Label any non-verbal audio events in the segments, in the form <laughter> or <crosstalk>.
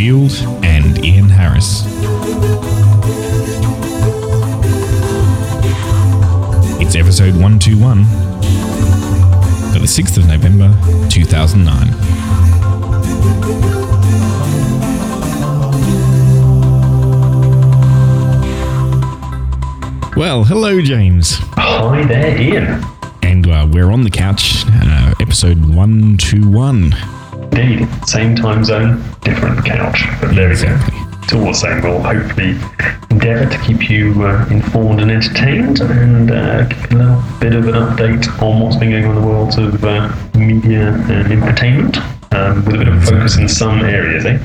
And Ian Harris. It's episode 121 for the 6th of November 2009. Well, hello, James. Hi there, Ian. And uh, we're on the couch, uh, episode 121. Indeed, same time zone, different couch. But there we go. It's all the same. We'll hopefully endeavour to keep you uh, informed and entertained and uh, give you a little bit of an update on what's been going on in the world of uh, media and entertainment um, with a bit of focus in some areas, eh?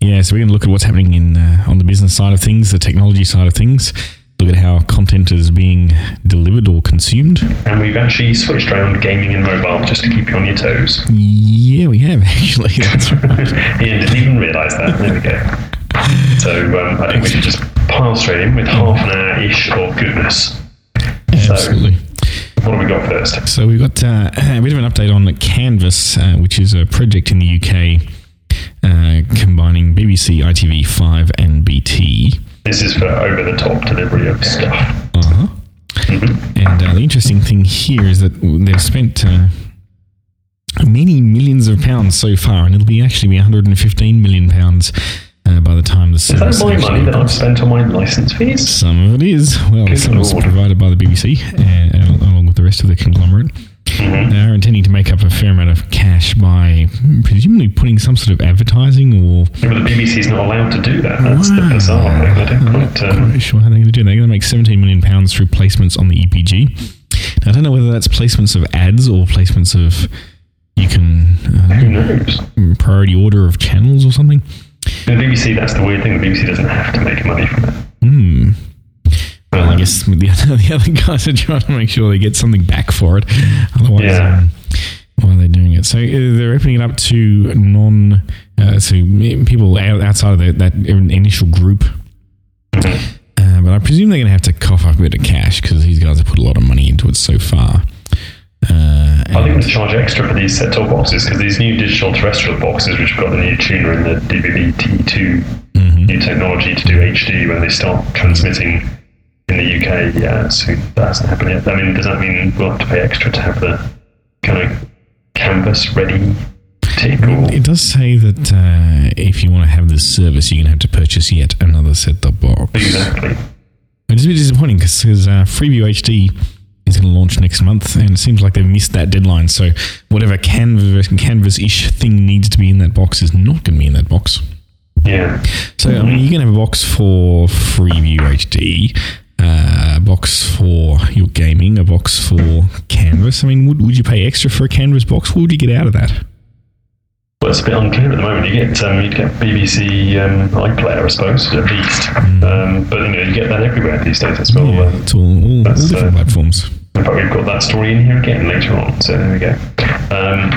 Yeah, so we're going to look at what's happening in uh, on the business side of things, the technology side of things. Look at how content is being delivered or consumed. And we've actually switched around gaming and mobile just to keep you on your toes. Yeah, we have <laughs> actually. That's right. Ian didn't even realise that. There we go. So um, I think we should just pile straight in with half an hour ish of goodness. Absolutely. What have we got first? So we've got uh, a bit of an update on Canvas, uh, which is a project in the UK uh, combining BBC, ITV5, and BT. This is for over the top delivery of stuff. Uh-huh. And uh, the interesting thing here is that they've spent uh, many millions of pounds so far, and it'll be actually be 115 million pounds uh, by the time the Is that my actually money that I've spent on my license fees? Some of it is. Well, Good some of it's provided by the BBC, uh, along with the rest of the conglomerate. Mm-hmm. They are intending to make up a fair amount of cash by presumably putting some sort of advertising or Yeah, but the BBC's not allowed to do that. That's the bizarre thing. Don't I'm not quite. Um, quite sure how they're going to do. it. They're going to make 17 million pounds through placements on the EPG. Now, I don't know whether that's placements of ads or placements of you can who uh, knows? priority order of channels or something. The BBC, that's the weird thing. The BBC doesn't have to make money from it. Hmm. Well, I guess the other, <laughs> the other guys are trying to make sure they get something back for it. Otherwise, Yeah. um, why are they doing it? So uh, they're opening it up to non, uh, so people outside of the, that initial group. Uh, but I presume they're going to have to cough up a bit of cash because these guys have put a lot of money into it so far. Uh, I think we charge extra for these set-top boxes because these new digital terrestrial boxes, which have got the new tuner and the DVB T2 Mm-hmm. new technology to do HD when they start transmitting in the UK, yeah, so that hasn't happened yet. I mean, does that mean we'll have to pay extra to have the kind of canvas ready? Or it does say that uh, if you want to have this service, you're going to have to purchase yet another set-top box. exactly. It's a bit disappointing because uh, Freeview HD is going to launch next month, and it seems like they've missed that deadline. So whatever canvas canvas-ish thing needs to be in that box is not going to be in that box. Yeah. So I mean, you can have a box for Freeview HD, uh, a box for your gaming, a box for Canvas. I mean, would, would you pay extra for a Canvas box? What would you get out of that? Well, it's a bit unclear at the moment. You get um, you get BBC um, iPlayer, I suppose, at least. Um, but you know, you get that everywhere these days as well. Um, It's all, all, all different uh, platforms. In fact, we've got that story in here again later on. So there we go. Um,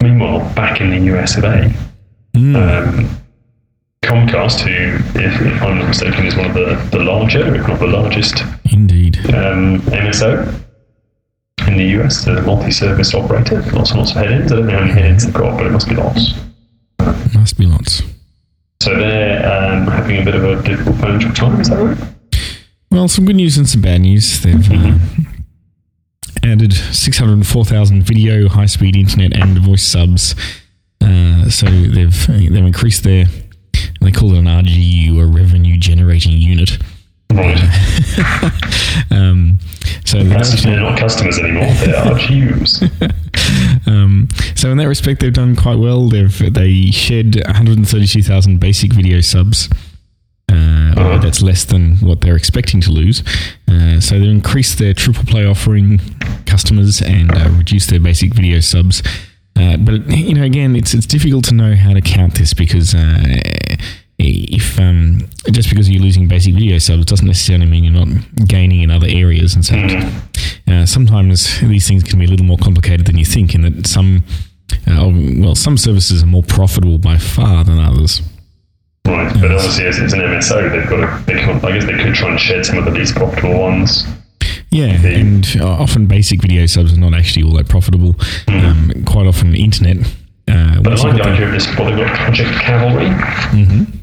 meanwhile, back in the US of A, um, Comcast, who, if, if I'm not mistaken, is one of the, the larger, if not the largest, Indeed. um, MSO in the US, the multi-service operator, lots and lots of head-ends. I don't know how many head-ends they've got, but it must be lots. Must be lots. So they're um, having a bit of a difficult financial time. Is that right? Well, some good news and some bad news. They've uh, added 604,000 video, high speed internet, and voice subs. Uh, so they've they've increased their they call it an RGU, a revenue generating unit. Right. <laughs> Um, so That's, they're not customers anymore. They are RGUs. <laughs> um, so in that respect, they've done quite well. They've they shed 132,000 basic video subs. Uh, although that's less than what they're expecting to lose. Uh, so they've increased their triple play offering customers and uh, reduced their basic video subs. Uh, but you know, again, it's it's difficult to know how to count this because uh, if um, just because you're losing basic video subs doesn't necessarily mean you're not gaining in other areas. And so uh, sometimes these things can be a little more complicated than you think. In that some uh, well, some services are more profitable by far than others. Right, but obviously, as it's an MSO, they've got to. They I guess they could try and shed some of the least profitable ones. Yeah, and uh, often basic video subs are not actually all that profitable. Um, quite often, internet Uh, But I like the idea of this, what got, Project Cavalry. Mm-hmm.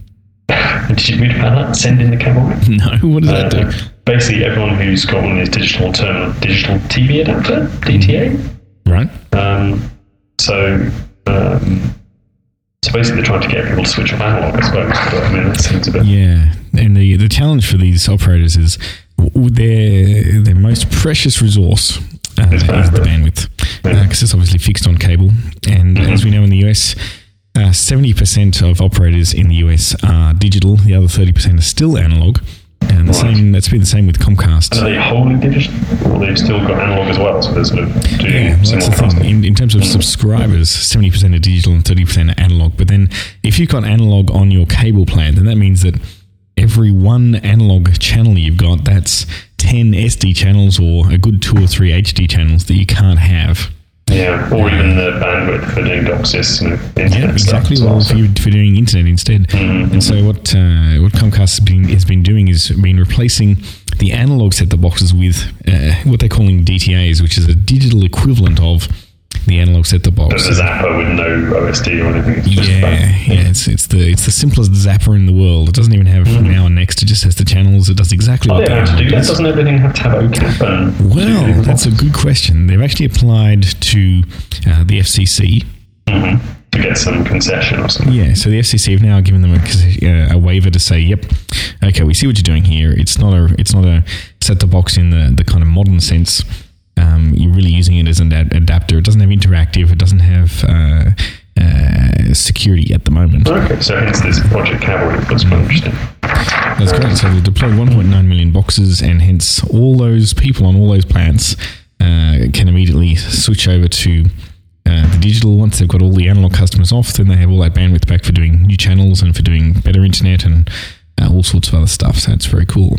Did you read about that? Send in the cavalry. <laughs> no, what does that do? Uh, basically, everyone who's got one of these digital terminal, digital TV adapter, DTA. Right? Um, so, um, so basically, they're trying to get people to switch off analog, I suppose. But, I mean, that seems a bit. Yeah, and the the challenge for these operators is their their most precious resource uh, is the bandwidth because it's obviously fixed on cable, and as we know in the US. uh, Seventy percent of operators in the US are digital. The other thirty percent are still analog, and the Right. same. That's been the same with Comcast. Are they wholly digital, or they've still got analog as well? So they're sort of Yeah, well, that's the thing. In, in terms of subscribers, 70% are digital and 30% are analog. But then if you've got analog on your cable plan, then that means that every one analog channel you've got, that's 10 SD channels or a good two or three HD channels that you can't have. Yeah, or even the bandwidth for doing DOCSIS and internet Yeah, exactly. as Well, well. for, So, for doing internet instead. Mm-hmm. And so what uh, what Comcast has been has been doing is been replacing the analog set-top boxes with uh, what they're calling DTAs, which is a digital equivalent of the analog set-top box. there's a Zapper with no OSD or anything. It's just Yeah, band. yeah, it's it's the it's the simplest zapper in the world. It doesn't even have now and next. It just has the channels. It does exactly Oh, what they the have to do that. does. Doesn't everything have to have OCAP? And Well, that's a good question. They've actually applied to uh, the FCC. hmm to get some concession or something. Yeah, so the FCC have now given them a, uh, a waiver to say, "Yep, okay, we see what you're doing here. It's not a it's not a set-top box in the the kind of modern sense. Um, you're really using it as an ad- adapter. It doesn't have interactive. It doesn't have uh, uh, security at the moment." Okay, so hence this Project Cavalry. That's quite interesting. That's great. So they'll deploy 1.9 million boxes, and hence all those people on all those plants uh, can immediately switch over to uh, the digital. Once they've got all the analog customers off, then they have all that bandwidth back for doing new channels and for doing better internet and uh, all sorts of other stuff. So it's very cool.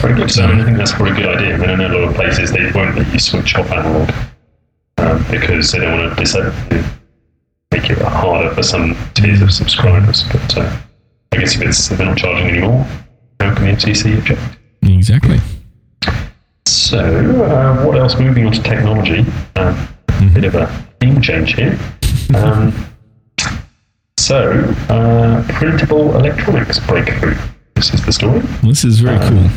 Very good. So I, think that's probably a pretty good idea. I mean, I know a lot of places they won't let you switch off analog um, because they don't want to disable, make it harder for some tiers of subscribers. But uh, I guess if, it's, if they're not charging anymore, how can the FCC object? Exactly. So, uh, what else? Moving on to technology. Um, a bit of a theme change here. Um, so, uh, printable electronics breakthrough. This is the story. This is very cool.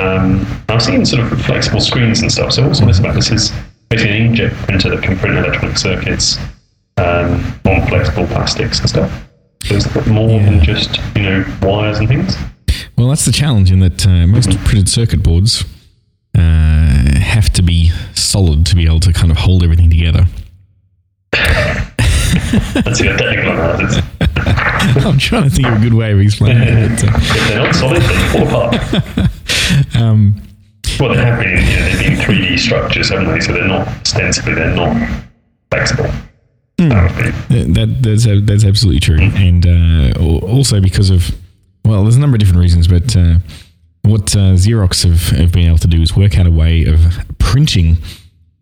Um, I've seen sort of flexible screens and stuff. So, what's all this about? This is basically an inkjet printer that can print electronic circuits um, on flexible plastics and stuff. So, is it more than just you know wires and things? Well, that's the challenge in that uh, most printed circuit boards uh, have to be solid to be able to kind of hold everything together. <laughs> That's a technical analysis. <laughs> <laughs> I'm trying to think of a good way of explaining it. but, uh, If they're not solid, they fall apart. <laughs> um, Well, they have been, you know, they've been 3D structures, haven't they? So they're not, ostensibly, they're not flexible. Be- That that's that's absolutely true, and uh, also because of well, there's a number of different reasons, but uh, what uh, Xerox have, have been able to do is work out a way of printing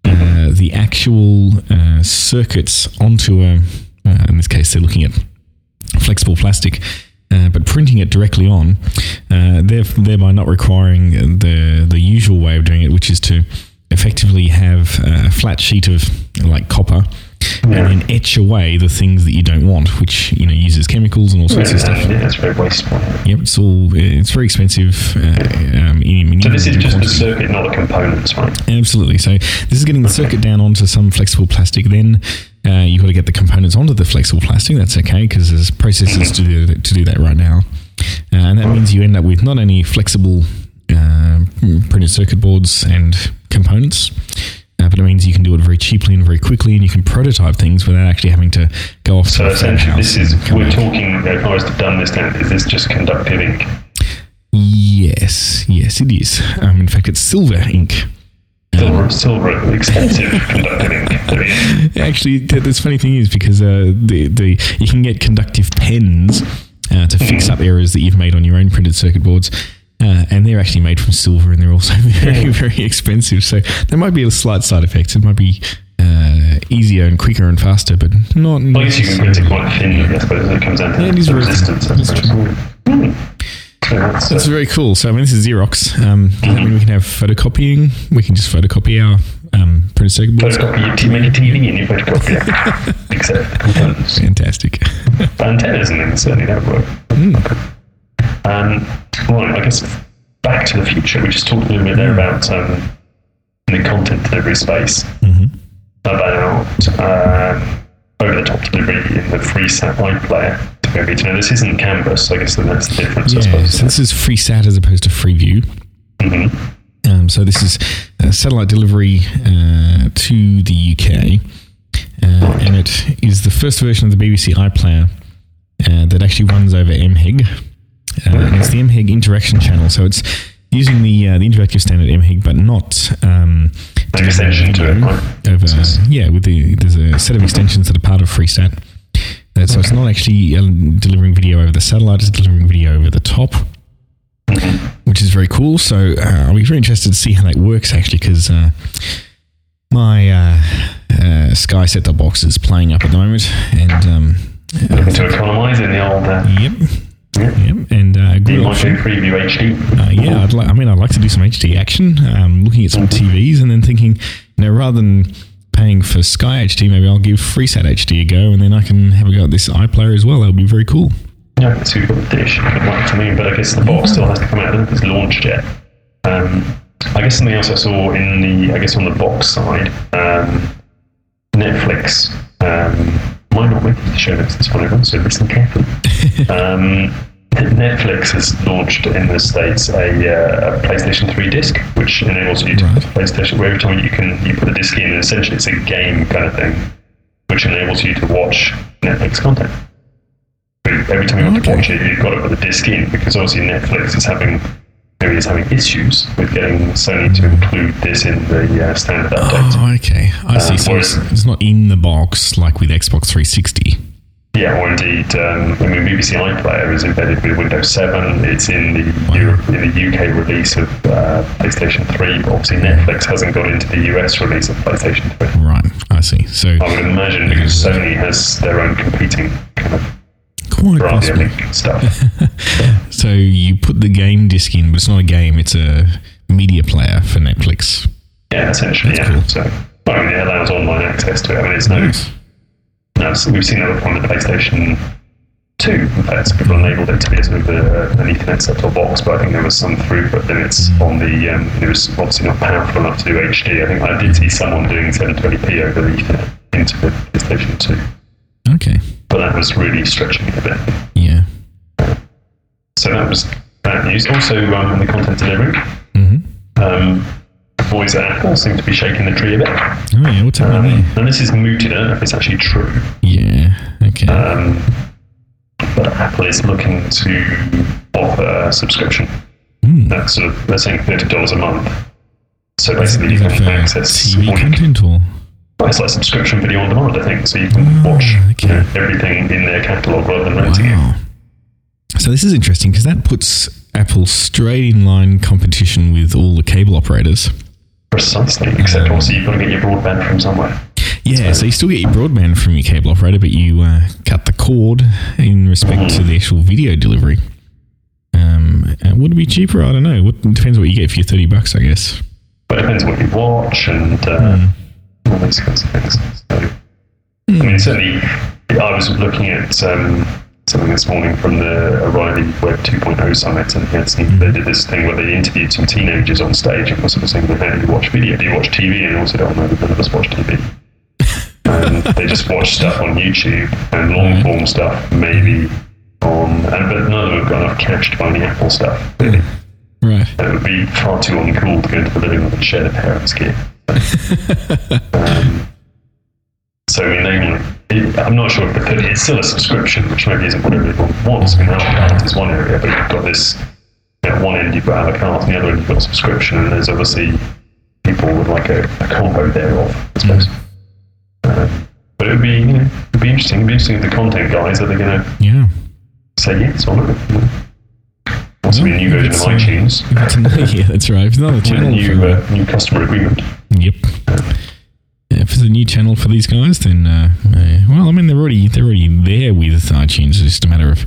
uh, the actual uh, circuits onto a. Uh, in this case, they're looking at flexible plastic. Uh, but printing it directly on, uh, thereby not requiring the the usual way of doing it, which is to effectively have a flat sheet of like copper, and then etch away the things that you don't want, which you know uses chemicals and all sorts of stuff. Yeah, that's very wasteful. Yep, it's all it's very expensive. Uh, um, in, in So this is just the circuit, not the components, right? Absolutely. So this is getting the circuit down onto some flexible plastic. Then uh, you've got to get the components onto the flexible plastic. That's okay because there's processes to do that, to do that right now, uh, and that means you end up with not only flexible uh, printed circuit boards and components. Uh, but it means you can do it very cheaply and very quickly, and you can prototype things without actually having to go off So essentially, this is, we're back. talking, if I was to dumb this down, is this just conductive ink? Yes, yes, it is. Um, in fact, it's silver ink. Silver, silver, expensive <laughs> conductive ink. It is. Actually, the, the funny thing is because uh, the the you can get conductive pens uh, to fix up errors that you've made on your own printed circuit boards. Uh, and they're actually made from silver, and they're also <laughs> very, very expensive. So there might be a slight side effect. It might be uh, easier and quicker and faster, but not. I guess you can print it quite thin, I suppose, it comes down to Yeah, it is the very thin. resistance. I That's suppose. Hmm. So that's, very cool. So I mean, this is Xerox. Um, does that mean we can have photocopying? We can just photocopy our um, printed circuit boards. Photocopy your t- TV and you photocopy it. <laughs> Except components. Fantastic. Antennas and things certainly don't work. Um, right, I guess back to the future. We just talked a little bit there about um, the content delivery space. About um, over-the-top delivery in the free FreeSat iPlayer. Maybe to know this isn't Canvas. I guess that's the difference. I yeah, suppose. so this is FreeSat as opposed to FreeView. Mhm. Um, so this is uh, satellite delivery uh, to the UK, uh, and it is the first version of the BBC iPlayer uh, that actually runs over MHEG. Uh, and it's the MHEG interaction channel, so it's using the uh, the interactive standard MHEG, but not um, extension to it, over yeah with the there's a set of extensions that are part of FreeSat. Uh, so it's not actually uh, delivering video over the satellite; it's delivering video over the top which is very cool. So uh, I'll be very interested to see how that works actually, because uh, my uh, uh, Sky set-top box is playing up at the moment, and um, to economise in the old. Uh, yep, yeah. yep, and uh, good You option. Freeview HD. Uh, yeah, I'd like. I mean, I'd like to do some HD action. Um, looking at some TVs and then thinking, you know, rather than paying for Sky HD, maybe I'll give FreeSat HD a go, and then I can have a go at this iPlayer as well. That would be very cool. Yeah, so you've got dish. Good luck to me, but I guess the box still has to come out. I don't think it's launched yet. Um, I guess something else I saw in the, I guess on the box side, um, Netflix. Um, might not make it to the show notes this one, everyone, so listen carefully. <laughs> um, Netflix has launched in the states a, uh, a PlayStation 3 disc, which enables you to Right. put PlayStation. Where every time you can you put a disc in, and essentially it's a game kind of thing, which enables you to watch Netflix content every time you want to watch it, you've got to put the disc in because obviously Netflix is having maybe it's having issues with getting Sony to include this in the uh, standard update. Oh, okay. I see. So whereas- it's, it's not in the box like with Xbox 360. Yeah, or indeed, um, I mean, BBC iPlayer is embedded with Windows 7. It's in the Europe, in the UK release of uh, PlayStation 3. But obviously, Netflix hasn't got into the US release of PlayStation 3. Right. I see. So I would imagine because Sony has their own competing kind of quite possibly. stuff. <laughs> So you put the game disc in, but it's not a game; it's a media player for Netflix. Yeah, essentially, That's yeah. cool. So, I mean, it allows online access to it. I mean, it's no, Nice. So we've seen that on the PlayStation 2. In fact, people enabled it to be a sort of a, an Ethernet set-top box, but I think there was some throughput limits on the. Um, it was obviously not powerful enough to do HD. I think I did see someone doing 720p over the Ethernet into the PlayStation 2, Okay. but that was really stretching it a bit. Yeah. So that was bad news. Also, um, in the content delivery, hmm um, boys at Apple seem to be shaking the tree a bit. Oh yeah. What's happening Um, there? and this is mooted. I if it's actually true. Yeah. Okay. Um, but Apple is looking to offer a subscription. Hmm. That's sort of they're saying thirty dollars a month. So basically, you Is can that access TV content or? it's like subscription video on demand. I think so. You can watch Ah, okay. you know, everything in their catalog rather than renting it. Wow. So this is interesting because that puts Apple straight in line competition with all the cable operators. Precisely. Except also, you've got to get your broadband from somewhere. Yeah, so you still get your broadband from your cable operator, but you uh, cut the cord in respect to the actual video delivery. Um, would it be cheaper? I don't know. What, it depends what you get for your thirty bucks, I guess. But it depends what you watch and uh, all these kinds of things. So, I mean, certainly, I was looking at um, something this morning from the O'Reilly Web 2.0 summit, and they, had some, they did this thing where they interviewed some teenagers on stage and was sort of saying, well, how do you watch video? Do you watch TV? And also, don't know, none of us watch TV. and <laughs> they just watch stuff on YouTube and long form stuff, maybe on, and, but none of them have got enough cash to buy any Apple stuff, really. Right. It would be far too uncool to go into the living room and share the parents' gear. <laughs> um, so, I mean, they, it, I'm not sure if the, it's still a subscription, which maybe isn't what everyone wants. I mean, a la carte is one area, but you've got this, at one end you've got a la carte, and the other end you've got a subscription, and there's obviously people with like a, a combo thereof, I suppose. Um, but it would be, you know, it'd be interesting. It'd be interesting if the content guys are they going to Yeah. say yes or no. You know? To be a new version of uh, iTunes. A- <laughs> yeah, that's right. It's not a With a channel new, for, uh, new customer agreement. yep. Yeah, if it's a new channel for these guys, then uh, uh, well, I mean they're already they're already there with iTunes. It's just a matter of,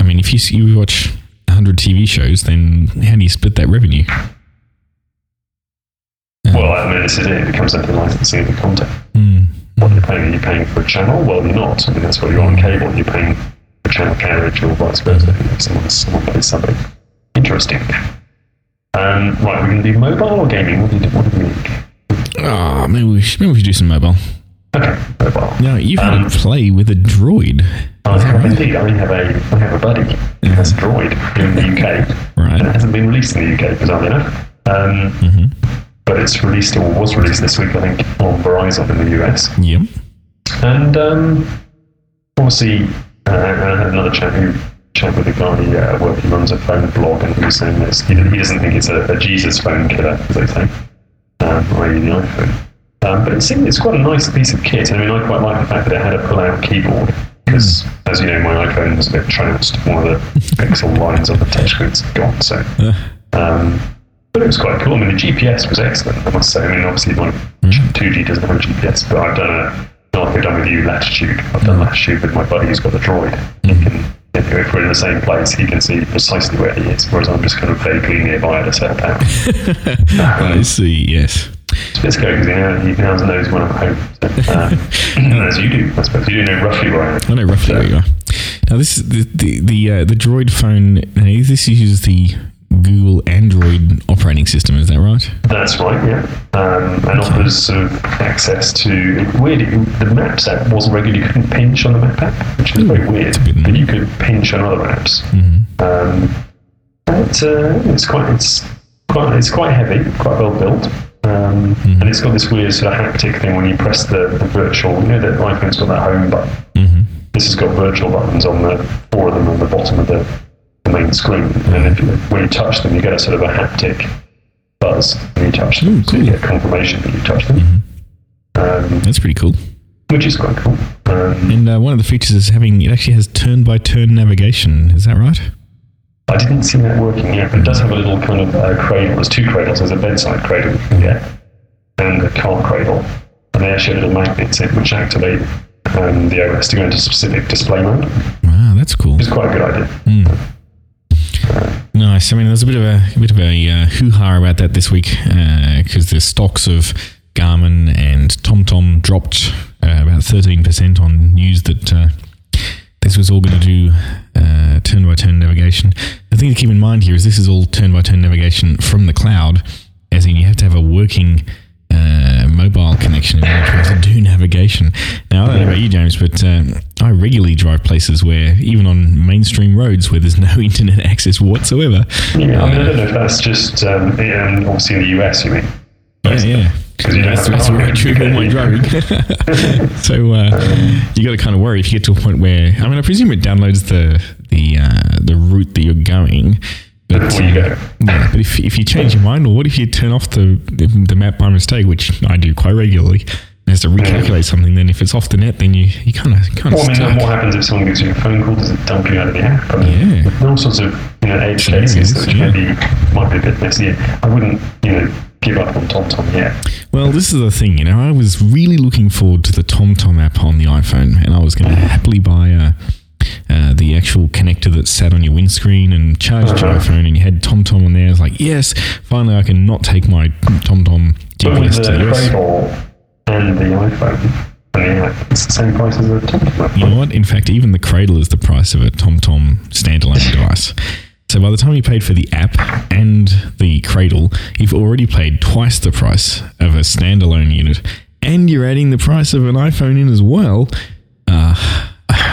I mean, if you you watch hundred TV shows, then how do you split that revenue? Um, Well, I mean, this is it. It comes down to licensing of the content. Mm. What you're paying? Are you paying for a channel? Well, you're not. I mean, that's why you're on cable. You're paying for channel carriage or vice versa. Know, someone, someone pays something. Interesting. Um, right, we're going to do mobile or gaming? What do you, what do you think? Ah, maybe we should, maybe we should do some mobile. Okay, mobile. Now you've had Um, a play with a droid, I have indeed. I have a I have a buddy who has a droid in the UK, right? and it hasn't been released in the UK, bizarrely enough. Um, Mm-hmm. But it's released or was released this week, I think, on Verizon in the US. Yep. And um, obviously, uh, I had another chat who chat with a guy uh, where he runs a phone blog, and he was saying this. He, he doesn't think it's a, a Jesus phone killer, as they say, um, i.e. the iPhone. Um, but it seemed it's quite a nice piece of kit. I mean, I quite like the fact that it had a pull-out keyboard because, as you know, my iPhone was a bit trounced. One of the pixel lines on the touchscreen's gone. So, um, but it was quite cool. I mean, the GPS was excellent. I must say. I mean, obviously, my 2G doesn't have a GPS, but I've done a. Not like I've done with you, latitude. I've done latitude with my buddy who's got the droid. Can, if if we're in the same place, he can see precisely where he is, whereas I'm just kind of vaguely nearby at a set power. <laughs> I see. Yes. It's a bit scary because he now, he now knows when I'm home. So, um, as you do, I suppose. You do know roughly where I am. I know roughly where you are. Now this is the the the, uh, the Droid phone. Now, this uses the Google Android operating system. Is that right? That's right, yeah. Um, and offers sort of access to. Weird, the Maps app wasn't regular. You couldn't pinch on the Map app, which is very weird. bit But you could pinch on other apps. Um, but, uh, it's quite it's quite it's quite heavy, quite well built. Um, And it's got this weird sort of haptic thing when you press the, the virtual. You know, the iPhone's got that home button. Mm-hmm. This has got virtual buttons on the four of them on the bottom of the main screen, and if you, when you touch them, you get a sort of a haptic buzz when you touch them, so you get confirmation that you touched them, um, That's pretty cool. which is quite cool. Um, And uh, one of the features is having it actually has turn by turn navigation. Is that right? I didn't see that working yet, but it does have a little kind of uh, cradle. There's two cradles. There's a bedside cradle you can get, and a car cradle, and they actually have little magnets in which activate um, the OS to go into specific display mode. Wow, that's cool. It's quite a good idea. Nice. I mean, there's a bit of a, a bit of a uh, hoo ha about that this week because the stocks of Garmin and TomTom dropped uh, about 13% on news that uh, this was all going to do turn by turn navigation. The thing to keep in mind here is this is all turn by turn navigation from the cloud, as in you have to have a working. Uh, mobile connection in order to do navigation. Now, I don't know about you, James, but uh, I regularly drive places where, even on mainstream roads where there's no <laughs> internet access whatsoever, Yeah, I mean, I don't know if that's just um, yeah, obviously in the US, you mean? Yeah, yeah. don't That's, that's right, true for my driving. <laughs> <laughs> so uh, you got to kind of worry if you get to a point where I mean, I presume it downloads the the uh, the route that you're going. But, Before you go. yeah, but if, if you change your mind, or what if you turn off the the map by mistake, which I do quite regularly, and has to recalculate something? Then if it's off the net, then you you kind of kind of Well, I mean, stuck. what happens if someone gives you a phone call? Does it dump you out of the app? I mean, Yeah. all sorts of you know edge cases which yeah. maybe might be a bit messy. I wouldn't you know give up on TomTom yet. Well, this is the thing, you know, I was really looking forward to the TomTom app on the iPhone, and I was going to happily buy uh, uh, the actual connector that sat on your windscreen and charged your Uh-huh. iPhone, and you had TomTom on there. I was like, yes, finally I can not take my TomTom GPS to the US. Cradle and the iPhone the app, it's the same price as the TomTom. You know what? In fact, even the Cradle is the price of a TomTom standalone <laughs> device. So by the time you paid for the app and the Cradle, you've already paid twice the price of a standalone unit, and you're adding the price of an iPhone in as well. Uh,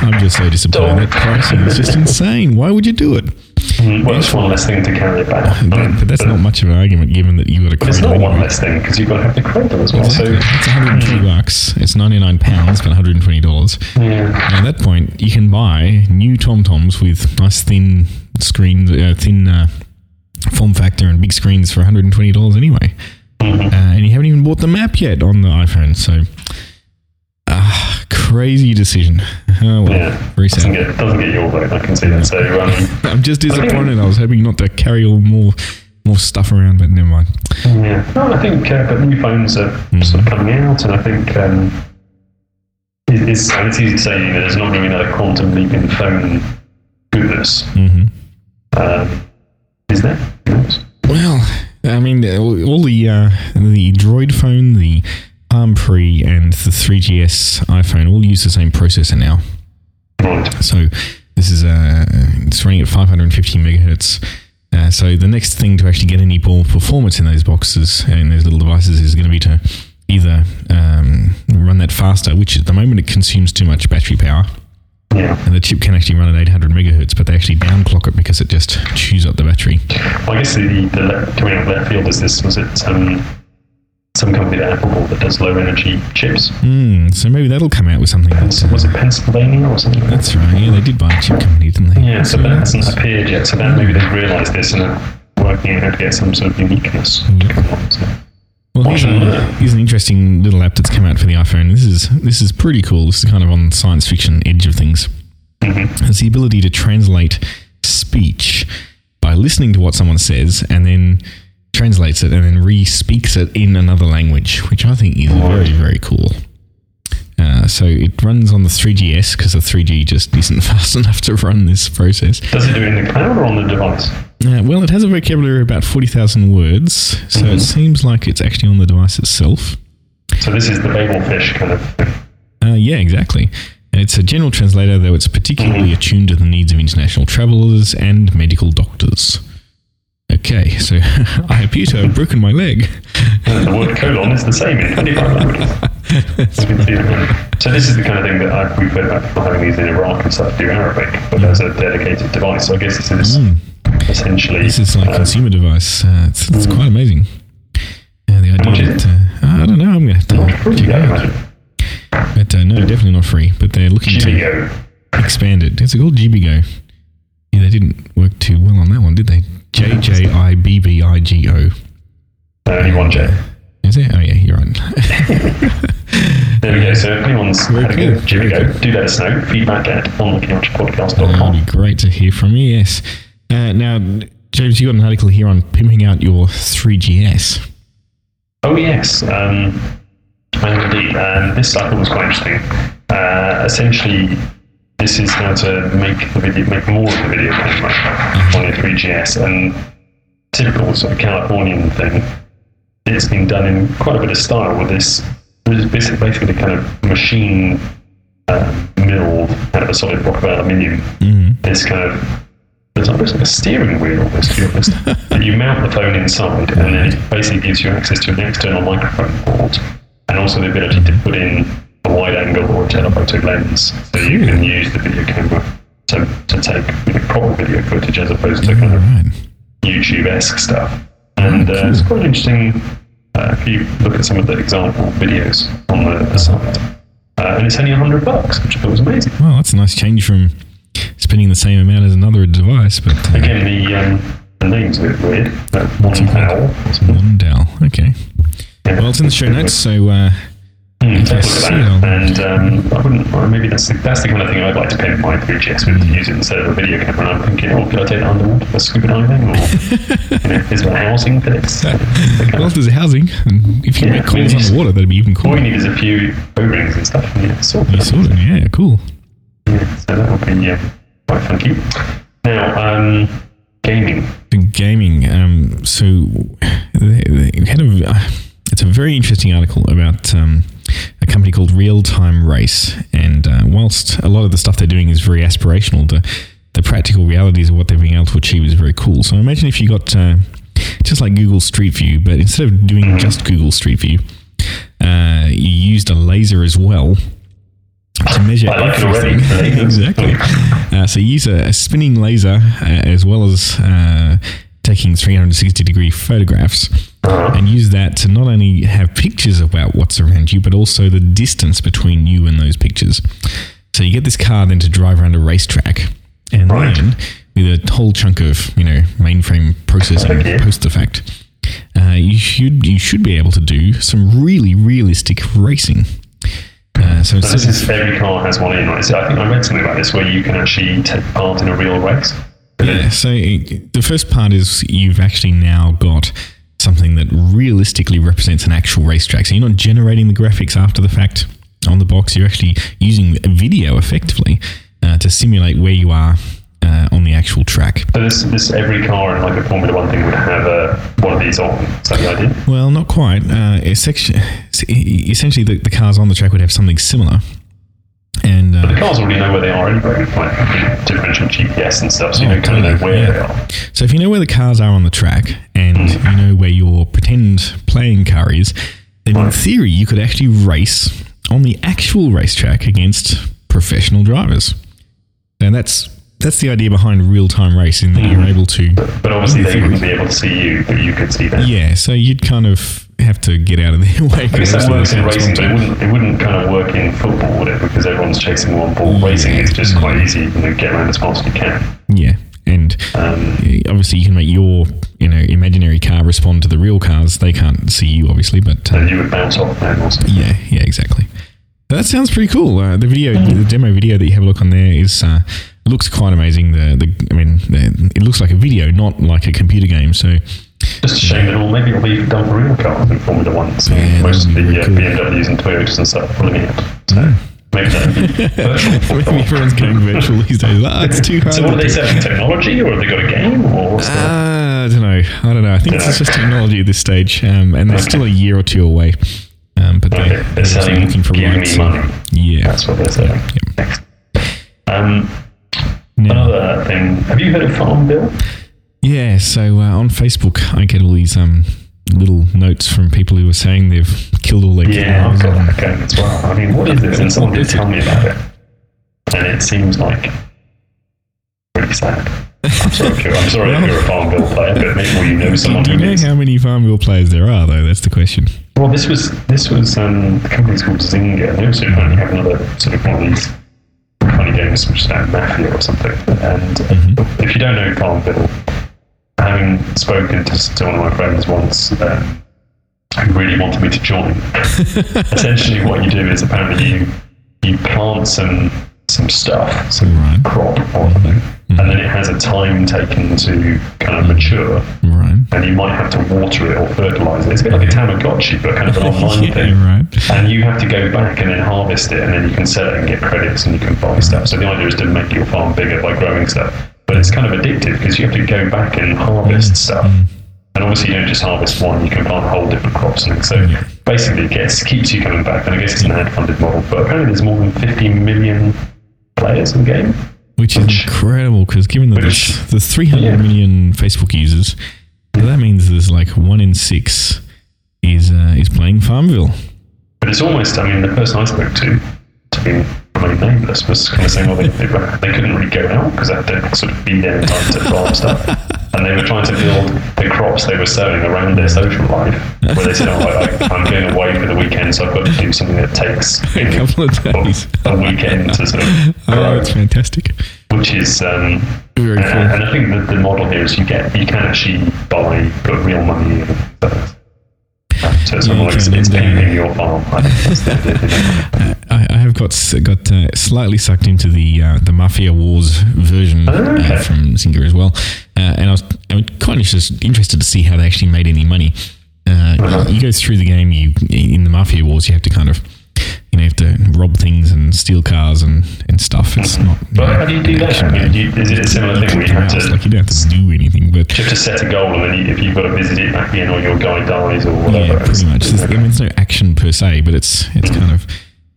I'm just so disappointed. That pricing is just insane. Why would you do it? Mm, Well, it's one less thing to carry about. But, but that's not much of an argument, given that you got a It's Cradle. not one less thing because you've got to have the Cradle as well. Exactly. So It's 120 bucks. It's 99 pounds, but 120 dollars. yeah, At that point, you can buy new Tom Toms with nice thin screens, uh, thin uh, form factor, and big screens for $120 anyway. Mm-hmm. Uh, and you haven't even bought the map yet on the iPhone. So, crazy decision. <laughs> Oh, well, yeah, very doesn't get doesn't get your vote. I can see that. So um, <laughs> I'm just disappointed. I was hoping not to carry all more more stuff around, but never mind. Yeah, no, I think uh, but new phones are sort of coming out, and I think um, it, it's, it's easy to say you know, there's not going to be another quantum leap in phone goodness. hmm Um, is there? Well, I mean, all the uh, the Droid phone, the Palm Pre, and the 3GS iPhone all use the same processor now. So this is uh, it's running at 550 megahertz. Uh, so the next thing to actually get any more performance in those boxes and those little devices is going to be to either um, run that faster, which at the moment it consumes too much battery power, Yeah. and the chip can actually run at 800 megahertz, but they actually downclock it because it just chews up the battery. Well, I guess the, the coming out of left field is this was it um, some company that Apple that does low energy chips. Hmm. so maybe that'll come out with something. Pens- uh, was it Pennsylvania or something? Like that? that's right. Yeah, they did buy a chip company, didn't they? Yeah, so that hasn't appeared yet. So that maybe they've realised this and are working out to get some sort of uniqueness. Yep. Come on, so. Well, here's, a, here's an interesting little app that's come out for the iPhone. This is this is pretty cool. This is kind of on the science fiction edge of things. Mhm. It's the ability to translate speech by listening to what someone says and then translates it and then re-speaks it in another language, which I think is very very cool. Uh, so it runs on the 3GS because the 3G just isn't <laughs> fast enough to run this process. Does it do it in the cloud or on the device? Uh, well, it has a vocabulary of about 40,000 words, so it seems like it's actually on the device itself. So this is the Babel fish kind of thing. Uh, yeah, exactly. It's a general translator, though it's particularly attuned to the needs of international travelers and medical doctors. Okay, so <laughs> I appear to have broken my leg. The word colon is the same in 25 languages. You can see it. So this is the kind of thing that I, we've heard about people having these in Iraq and stuff do Arabic, but as a dedicated device. So I guess this is essentially. Hmm. This is like a uh, consumer device. Uh, it's, it's quite amazing. Uh, the idea that uh, I don't know. I'm going to have to check I out. imagine. But uh, no, definitely not free. But they're looking to expand it. it. Is it called Jibbigo? Yeah, they didn't work too well on that one, did they? J J I B B I G O. Only one J. Is it? Oh yeah, you're right. <laughs> There we go. So if anyone's Very had a go cool. at Jibbigo, do let us know. Feedback at That'd be great to hear from you. Yes. Uh, now, James, you got an article here on pimping out your 3GS. Oh yes, um, have indeed. Um, this cycle was quite interesting. Uh, essentially, this is how to make the video, make more of the video camera on your 3GS, and typical sort of Californian thing. It's been done in quite a bit of style with this. Basically, basically kind of machine uh, milled out of a solid block of aluminium. This kind of there's almost like a steering wheel almost to be honest. <laughs> that you mount the phone inside and then it basically gives you access to an external microphone port and also the ability to put in wide angle or a telephoto lens so you can use the video camera to, to take proper video footage as opposed to kind of Right. YouTube-esque stuff. And uh, it's quite interesting uh, if you look at some of the example videos on the, the site. Uh, and it's only 100 bucks, which I thought was amazing. Well, that's a nice change from spending the same amount as another device, but uh, Again, the, um, the name's a bit weird. Uh, one Dell. Okay. Yeah. Well, it's in the show notes, so uh, Mm, take a look at Yeah. that. And um, I wouldn't, or maybe that's the, that's the kind of thing I'd like to pimp my 3GS with, to use it instead of a video camera. And I'm thinking, oh, could I take that underwater for scuba diving? Or you know, is there housing for this? well, if there's housing, and if you Yeah, make I mean, calls it's- water, that'd be even All cooler. you need is a few O-rings and stuff. And, yeah, sort of, yeah, cool. Yeah, so that would be uh, quite funky. Now, um, gaming. The gaming. Um, so <sighs> they, they had a, uh, it's a very interesting article about um, a company called Real Time Race, and uh, whilst a lot of the stuff they're doing is very aspirational, the the practical realities of what they're being able to achieve is very cool. So imagine if you got uh, just like Google Street View, but instead of doing just Google Street View, uh, you used a laser as well to measure like <laughs> <laughs> exactly. Uh, so you use a, a spinning laser uh, as well as uh, taking 360 degree photographs and use that to not only have pictures about what's around you, but also the distance between you and those pictures. So you get this car then to drive around a racetrack, and Right. then with a whole chunk of you know mainframe processing Okay. post the fact, uh, you should you should be able to do some really realistic racing. Uh, so So this is every car has one in. Right? So I think I read something about this where you can actually take part in a real race. Yeah, so uh, the first part is you've actually now got something that realistically represents an actual racetrack. So you're not generating the graphics after the fact on the box. You're actually using a video effectively uh, to simulate where you are uh, on the actual track. So this, this every car in like a Formula One thing would have a, one of these on. Is that the idea? Well, not quite. Uh, essentially, <laughs> essentially the, the cars on the track would have something similar. And But the uh, cars already know where they are anyway, like differential GPS and stuff, so you know, kind of know where they are. so if you know where the cars are on the track and you know where your pretend playing car is, then in theory you could actually race on the actual racetrack against professional drivers. And that's that's the idea behind real time racing that you're able to But obviously they wouldn't be able to see you, but you could see them. Yeah, so you'd kind of have to get out of their <laughs> way. I guess that works in racing, but it wouldn't, it wouldn't kind of work in football, would it? Because everyone's chasing one ball. Racing is just quite easy, you know, get around as fast as you can. Yeah, and Um, obviously you can make your you know imaginary car respond to the real cars. They can't see you, obviously, but uh, and you would bounce off them also. yeah, yeah, exactly. That sounds pretty cool. Uh, the video, the demo video that you have a look on there is uh, looks quite amazing. The the I mean, the, it looks like a video, not like a computer game. So Just a shame that all maybe it'll be done for real cars in Formula One. So Yeah, most of the uh. BMWs and Toyotas and stuff pulling it. So maybe that'd be <laughs> virtual. maybe everyone's going virtual these days. Ah, it's too hard. So what are they selling? Technology, or have they got a game, or what's? Uh, I don't know. I don't know. I think it's just technology at this stage, um, and they're Okay. still a year or two away. Um, but they, Okay, they're they're selling looking for rights. money. Yeah. That's what they're selling. Next. Um, Now, another thing. Have you heard of Farmville? Yeah. So uh, on Facebook, I get all these um, little notes from people who are saying they've killed all their Yeah, I've got that going as well. I mean, what is this? And someone did tell me about it, and it seems like really sad. I'm sorry if you're, I'm sorry if you're a Farmville player, but maybe you know someone Do who you know is. how many Farmville players there are, though? That's the question. Well, this was this was um, the company's called Zynga. They also apparently have another sort of one of these funny games which is about mafia or something. And Mm-hmm. if you don't know Farmville, having spoken to, to one of my friends once. Um, who really wanted me to join. <laughs> Essentially, what you do is apparently you you plant some some stuff, some Right. crop or something, and then it has a time taken to kind of mature, Right. and you might have to water it or fertilize it. It's a bit like a Tamagotchi, but kind of an <laughs> online Yeah, thing. right. And you have to go back and then harvest it, and then you can sell it and get credits, and you can buy stuff. So the idea is to make your farm bigger by growing stuff. But it's kind of addictive because you have to go back and harvest mm. stuff. Mm. And obviously, you don't just harvest one; you can plant whole different crops and. So mm. basically, it gets keeps you coming back. And I guess it's an ad-funded model. But apparently, there's more than 50 million players in the game. Which is incredible because given that Which- there's, there's 300 million Yeah. Facebook users, that means there's like one in six is uh, is playing Farmville. But it's almost, I mean, the person I spoke to, to be nameless, was kind of saying, well, they, they, they couldn't really go out because they had to sort of be there in time to farm stuff. And they were trying to build the crops they were sowing around their social life. Where they said, oh, I, I'm going away for the weekend, so I've got to do something that takes <laughs> know, couple of days. a weekend to sort of <laughs> Oh, grow, it's fantastic. which is. Um, Very and, cool. and I think that the model here is you get you can actually buy put real money in. So, so it's Yeah, almost it's, it's uh, your farm. I <laughs> think that's the- I, Have got got uh, slightly sucked into the uh, the Mafia Wars version Oh, okay. uh, from Zynga as well, uh, and I was I was quite interested, interested to see how they actually made any money. Uh, Uh-huh. You go through the game, you in the Mafia Wars, you have to kind of you know you have to rob things and steal cars and, and stuff. It's not. But know, how do you do that? action I mean, game. do you, is it a similar thing where you have It's to, like you don't have to do anything, but you have to set a goal and then you, if you've got to visit it back in or your guy dies or whatever? Yeah, pretty much. There's, I mean, there's no action per se, but it's it's kind of.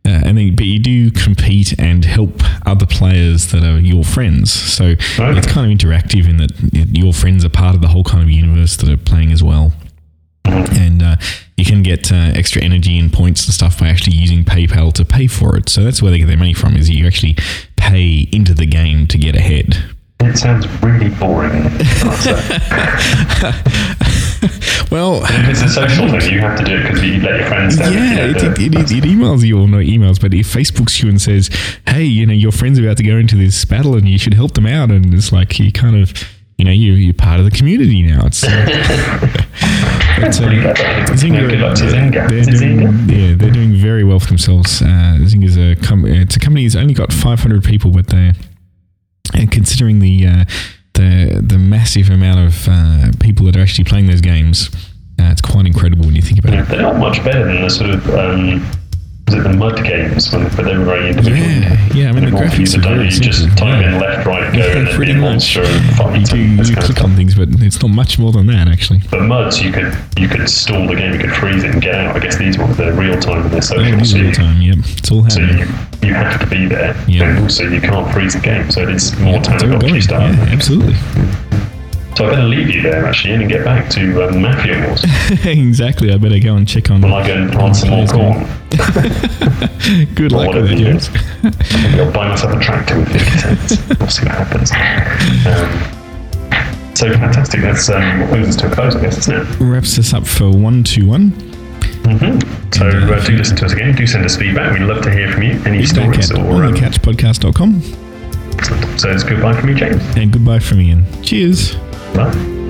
Uh, and then, but you do compete and help other players that are your friends. So Okay. it's kind of interactive in that your friends are part of the whole kind of universe that are playing as well. And uh, you can get uh, extra energy and points and stuff by actually using PayPal to pay for it. So that's where they get their money from. Is you actually pay into the game to get ahead. It sounds really boring. <laughs> <laughs> <laughs> Well, if it's a social thing, you have to do it because you let your friends down. Yeah, it, it, it, it, emails you or no emails, but if Facebooks you and says, "Hey, you know, your friend's are about to go into this battle and you should help them out," and it's like you kind of, you know, you you're part of the community now. It's, <laughs> but, Pretty clever. Zynga, Good luck to uh, Zynga. They're doing, Zynga? yeah, they're doing very well for themselves. Uh, Zynga's a com- it's a company that's only got 500 people, but they're and considering the uh, the the massive amount of uh, people that are actually playing those games, uh, it's quite incredible when you think about Yeah, it. they're not much better than the sort of um, was it the mud games when but they were very individual. Yeah, yeah. I mean, the graphics are very You just simple. type yeah. in left, right, go, Yeah, and pretty much. monster and fight. You do you click on things, but it's not much more than that actually. But muds, you could you could stall the game, you could freeze it and get out. I guess these ones they're real time and they're social. so real time. Yep, it's all So happening. you, you have to be there, Yeah. and also you can't freeze the game. So it's more Yep, time it's all dodgy going. stuff. Yeah, absolutely. So I better leave you there actually and get back to um, Mafia Wars. <laughs> exactly. I better go and check on. Will I go and plant some more corn? <laughs> Good luck with that. James. Maybe I'll buy myself a tractor with 50 cents. We'll see what happens. Um, so fantastic. That's um, brings us to a close, I guess, isn't it? Wraps us up for one two one. Mm-hmm. So uh, do listen to us again. Do send us feedback. We'd love to hear from you. Any stories At or um, onthecouchpodcast.com. So it's goodbye from me, James. And goodbye from Ian. Cheers. Bye.